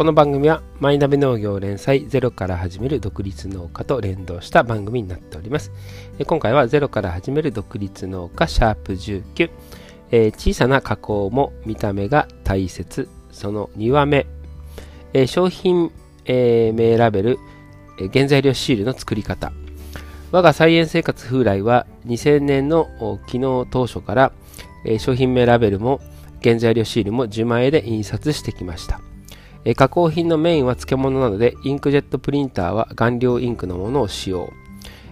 この番組はマイナビ農業連載ゼロから始める独立農家と連動した番組になっております。今回はゼロから始める独立農家シャープ19、えー、小さな加工も見た目が大切。その2話目、えー、商品、えー、名ラベル、え原材料シールの作り方。我が菜園生活風来は2000年の昨日当初から、え商品名ラベルも原材料シールも自前で印刷してきました。え加工品のメインは漬物なので、インクジェットプリンターは顔料インクのものを使用。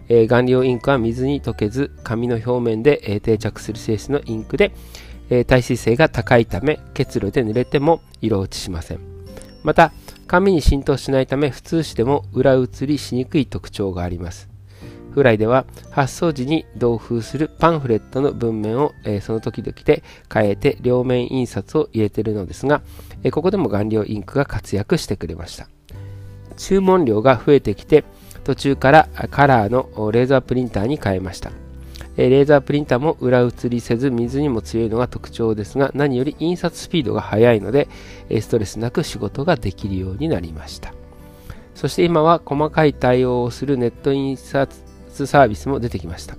え顔料インクは水に溶けず、紙の表面で、え定着する性質のインクで、え耐水性が高いため、結露で濡れても色落ちしません。また、紙に浸透しないため、普通紙でも裏写りしにくい特徴があります。フライでは発送時に同封するパンフレットの文面を、えー、その時々で変えて両面印刷を入れているのですが、えー、ここでも顔料インクが活躍してくれました。注文量が増えてきて途中からカラーのレーザープリンターに変えました。レーザープリンターも裏写りせず水にも強いのが特徴ですが何より印刷スピードが速いのでストレスなく仕事ができるようになりました。そして今は細かい対応をするネット印刷サービスも出てきました。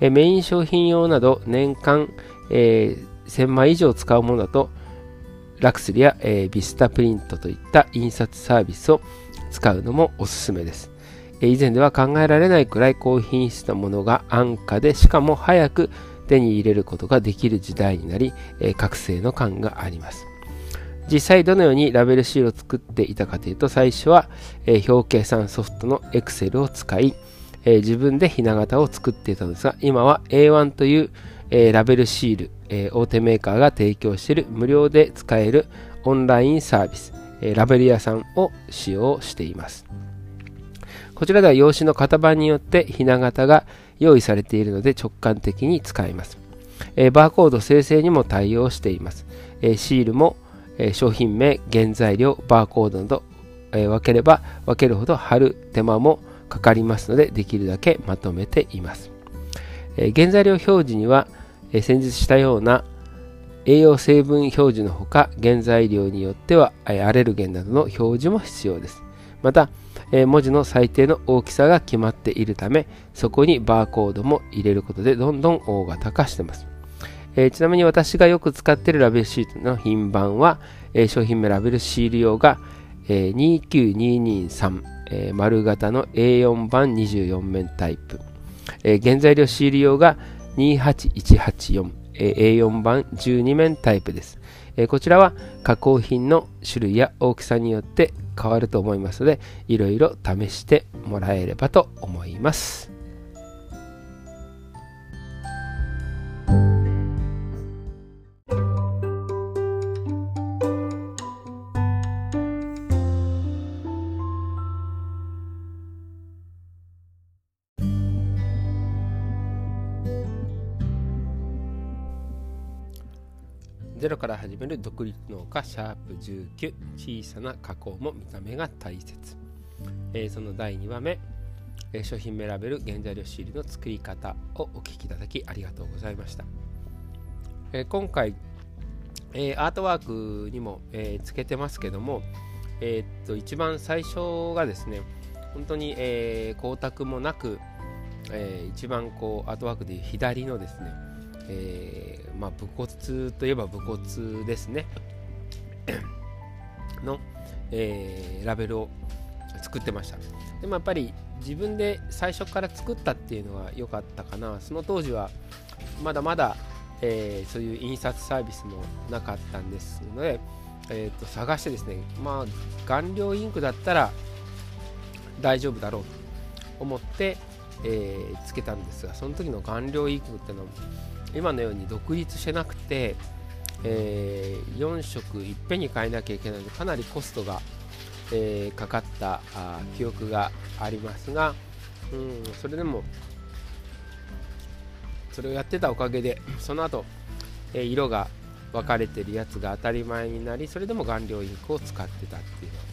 えメイン商品用など年間、えー、1000枚以上使うものだとラクスリや、えー、ビスタプリントといった印刷サービスを使うのもおすすめです。え以前では考えられないくらい高品質なものが安価でしかも早く手に入れることができる時代になり、え覚醒の感があります。実際どのようにラベルシールを作っていたかというと最初は、え表計算ソフトの Excel を使い、えー、自分でひな形を作っていたのですが、今は A1 という、えー、ラベルシール、えー、大手メーカーが提供している無料で使えるオンラインサービス、えラベル屋さんを使用しています。こちらでは用紙の型番によってひな形が用意されているので直感的に使えます。えバーコード生成にも対応しています。えシールも、え商品名、原材料、バーコードなど、え分ければ分けるほど貼る手間もかかりますのでできるだけまとめています、え、原材料表示には、え、先日したような栄養成分表示のほか原材料によってはアレルゲンなどの表示も必要です。また、え、文字の最低の大きさが決まっているためそこにバーコードも入れることでどんどん大型化してます。え、ちなみに私がよく使っているラベルシートの品番は、え、商品名ラベルシール用が、え、29223えー、丸型の A4 版24面タイプ、えー、原材料仕入れ用が28184、えー、A4 版12面タイプです、えー、こちらは加工品の種類や大きさによって変わると思いますのでいろいろ試してもらえればと思います。ゼロから始める独立農家シャープ19小さな加工も見た目が大切、えー、その第2話目、えー、商品名ラベル原材料シールの作り方をお聞きいただきありがとうございました、えー、今回、えアートワークにも、えつけてますけども、えっと一番最初がですね本当に、え光沢もなく、え一番こうアートワークでいう左のですねえー、まあ、武骨といえば武骨ですね。の、えー、ラベルを作ってました。でもやっぱり自分で最初から作ったっていうのは良かったかな。その当時はまだまだ、えー、そういう印刷サービスもなかったんですので、えー、と探してですねまあ顔料インクだったら大丈夫だろうと思って、えー、つけたんですがその時の顔料インクっていうのは今のように独立してなくて、えー、4色いっぺんに変えなきゃいけないのでかなりコストが、えー、かかったあ記憶がありますが、うん、それでもそれをやってたおかげでその後、えー、色が分かれてるやつが当たり前になりそれでも顔料インクを使ってたっていうのが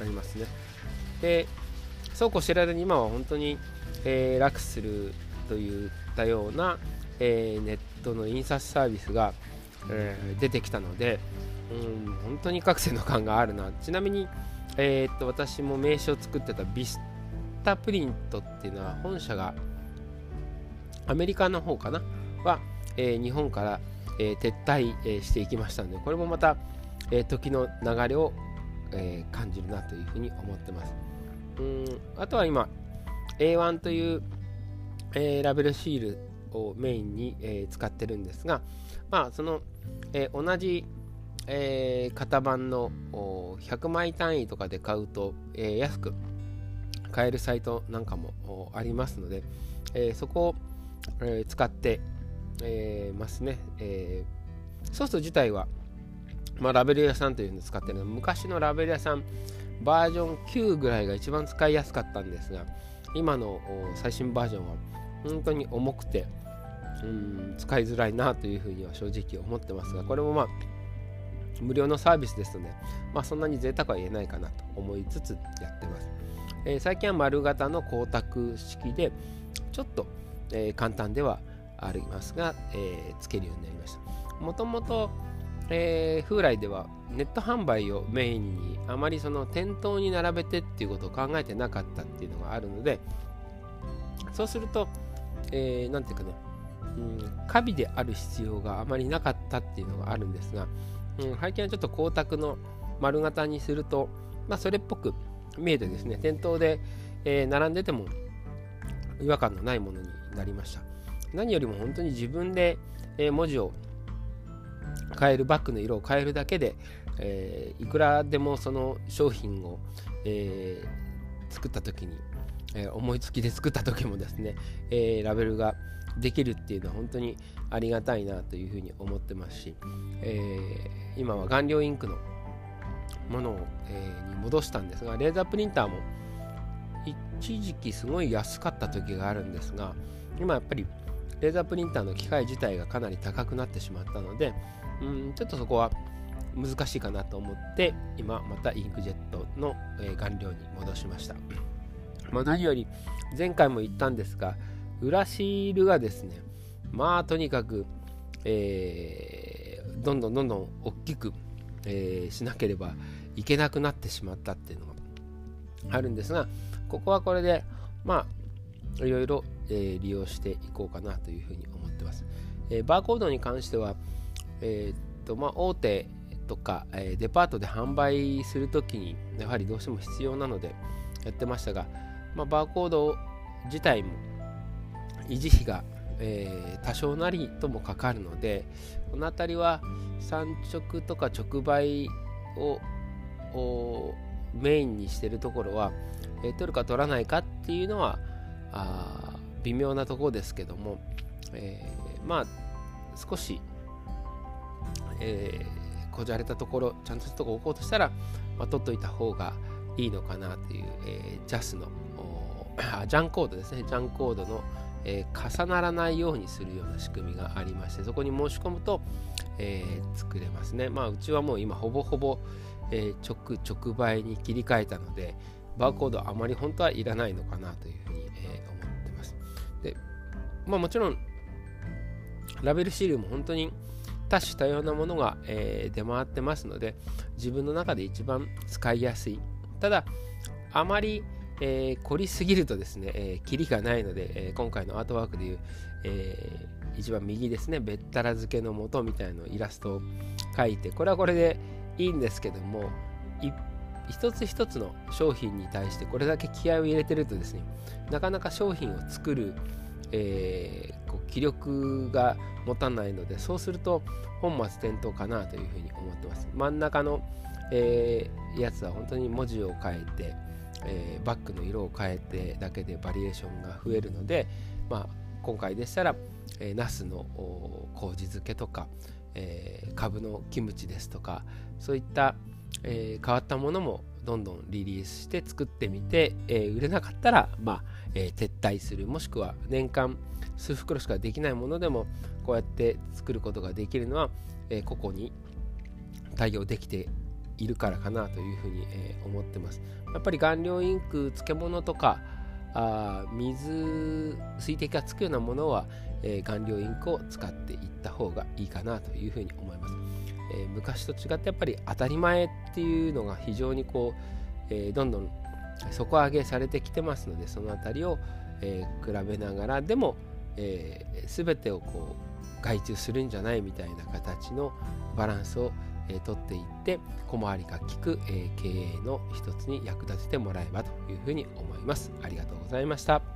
ありますね。でそうこうしてる間に今は本当に、えー、楽するといったような、えー、ネットの印刷サービスが、えー、出てきたので、うん本当に覚醒の感があるな。ちなみに、えー、っと私も名刺を作ってたビスタプリントっていうのは本社がアメリカの方かな？は、えー、日本から、えー、撤退、えー、していきましたのでこれもまた、え時の流れを、え感じるなというふうに思ってます。うんあとは今 A1 という、えラベルシールをメインに、え使ってるんですがまあその、え同じえー、型番の100枚単位とかで買うと、えー、安く買えるサイトなんかもありますので、えー、そこを、え使って、えますね、えソフト自体は、まあ、ラベル屋さんというのを使ってるの昔のラベル屋さんバージョン9ぐらいが一番使いやすかったんですが今の最新バージョンは本当に重くてうん使いづらいなというふうには正直思ってますがこれもまあ無料のサービスですので、まあ、そんなに贅沢は言えないかなと思いつつやってます。えー、最近は丸型の光沢式で、ちょっと、えー、簡単ではありますが、えー、つけるようになりました。もともと、えー、風来ではネット販売をメインにあまりその店頭に並べてっていうことを考えてなかったっていうのがあるのでそうすると、えー、ていうかね、うん、カビである必要があまりなかったっていうのがあるんですが、うん、背景はちょっと光沢の丸型にすると、まあ、それっぽく見えてですね店頭で、えー、並んでても違和感のないものになりました。何よりも本当に自分で、えー、文字を変えるバッグの色を変えるだけで、えー、いくらでもその商品を、えー、作った時に、え思いつきで作った時もですね、えラベルができるっていうのは本当にありがたいなというふうに思ってますし、えー、今は顔料インクのものを、えー、に戻したんですがレーザープリンターも一時期すごい安かった時があるんですが今やっぱりレーザープリンターの機械自体がかなり高くなってしまったのでうんちょっとそこは難しいかなと思って今またインクジェットの、顔料に戻しました、まあ、何より前回も言ったんですが裏シールがですねまあとにかく、えー、どんどんどんどん大きく、えー、しなければいけなくなってしまったっていうのがあるんですがここはこれでまあいろいろ、えー、利用していこうかなというふうに思ってます、えー、バーコードに関しては、えー、っとまあ、大手とか、え、デパートで販売するときにやはりどうしても必要なのでやってましたが、まあ、バーコード自体も維持費が、えー、多少なりともかかるのでこの辺りは産直とか直売をメインにしてるところは、えー、取るか取らないかっていうのはあ微妙なところですけども、えー、まあ少し、えー、こじゃれたところちゃんとしたとこ置こうとしたら、まあ、取っといた方がいいのかなという、えー、JAS のジャンコードですね。ジャンコードの、えー、重ならないようにするような仕組みがありましてそこに申し込むと、えー、作れますね。まあうちはもう今ほぼほぼ、えー、直直売に切り替えたのでバーコードあまり本当はいらないのかなというふうに、え思ってます。でまあもちろんラベルシールも本当に多種多様なものが、え出回ってますので自分の中で一番使いやすい。ただあまりえー、凝りすぎるとですね、えー、キリがないので、えー、今回のアートワークでいう、えー、一番右ですね、べったら漬けの元みたいなイラストを描いて、これはこれでいいんですけども、一つ一つの商品に対してこれだけ気合を入れてるとですね、なかなか商品を作る、えー、こう気力が持たないので、そうすると本末転倒かなというふうに思ってます。真ん中の、えー、やつは本当に文字を変えて、えー、バッグの色を変えてだけでバリエーションが増えるので、まあ、今回でしたら、えー、ナスの麹漬けとか、えー、株のキムチですとかそういった、え、変わったものもどんどんリリースして作ってみて、え、売れなかったら、まあえ、撤退する。もしくは年間数袋しかできないものでもこうやって作ることができるのは、えー、個々に対応できているからかなというふうに、えー、思ってます。やっぱり顔料インク漬物とかあ水水滴がつくようなものは、えー、顔料インクを使っていった方がいいかなというふうに思います。えー、昔と違ってやっぱり当たり前っていうのが非常にこう、えー、どんどん底上げされてきてますのでその辺りを、えー、比べながらでも、えー、全てをこう外注するんじゃないみたいな形のバランスを、え、取っていって小回りが利く、え、経営の一つに役立ててもらえばというふうに思います。ありがとうございました。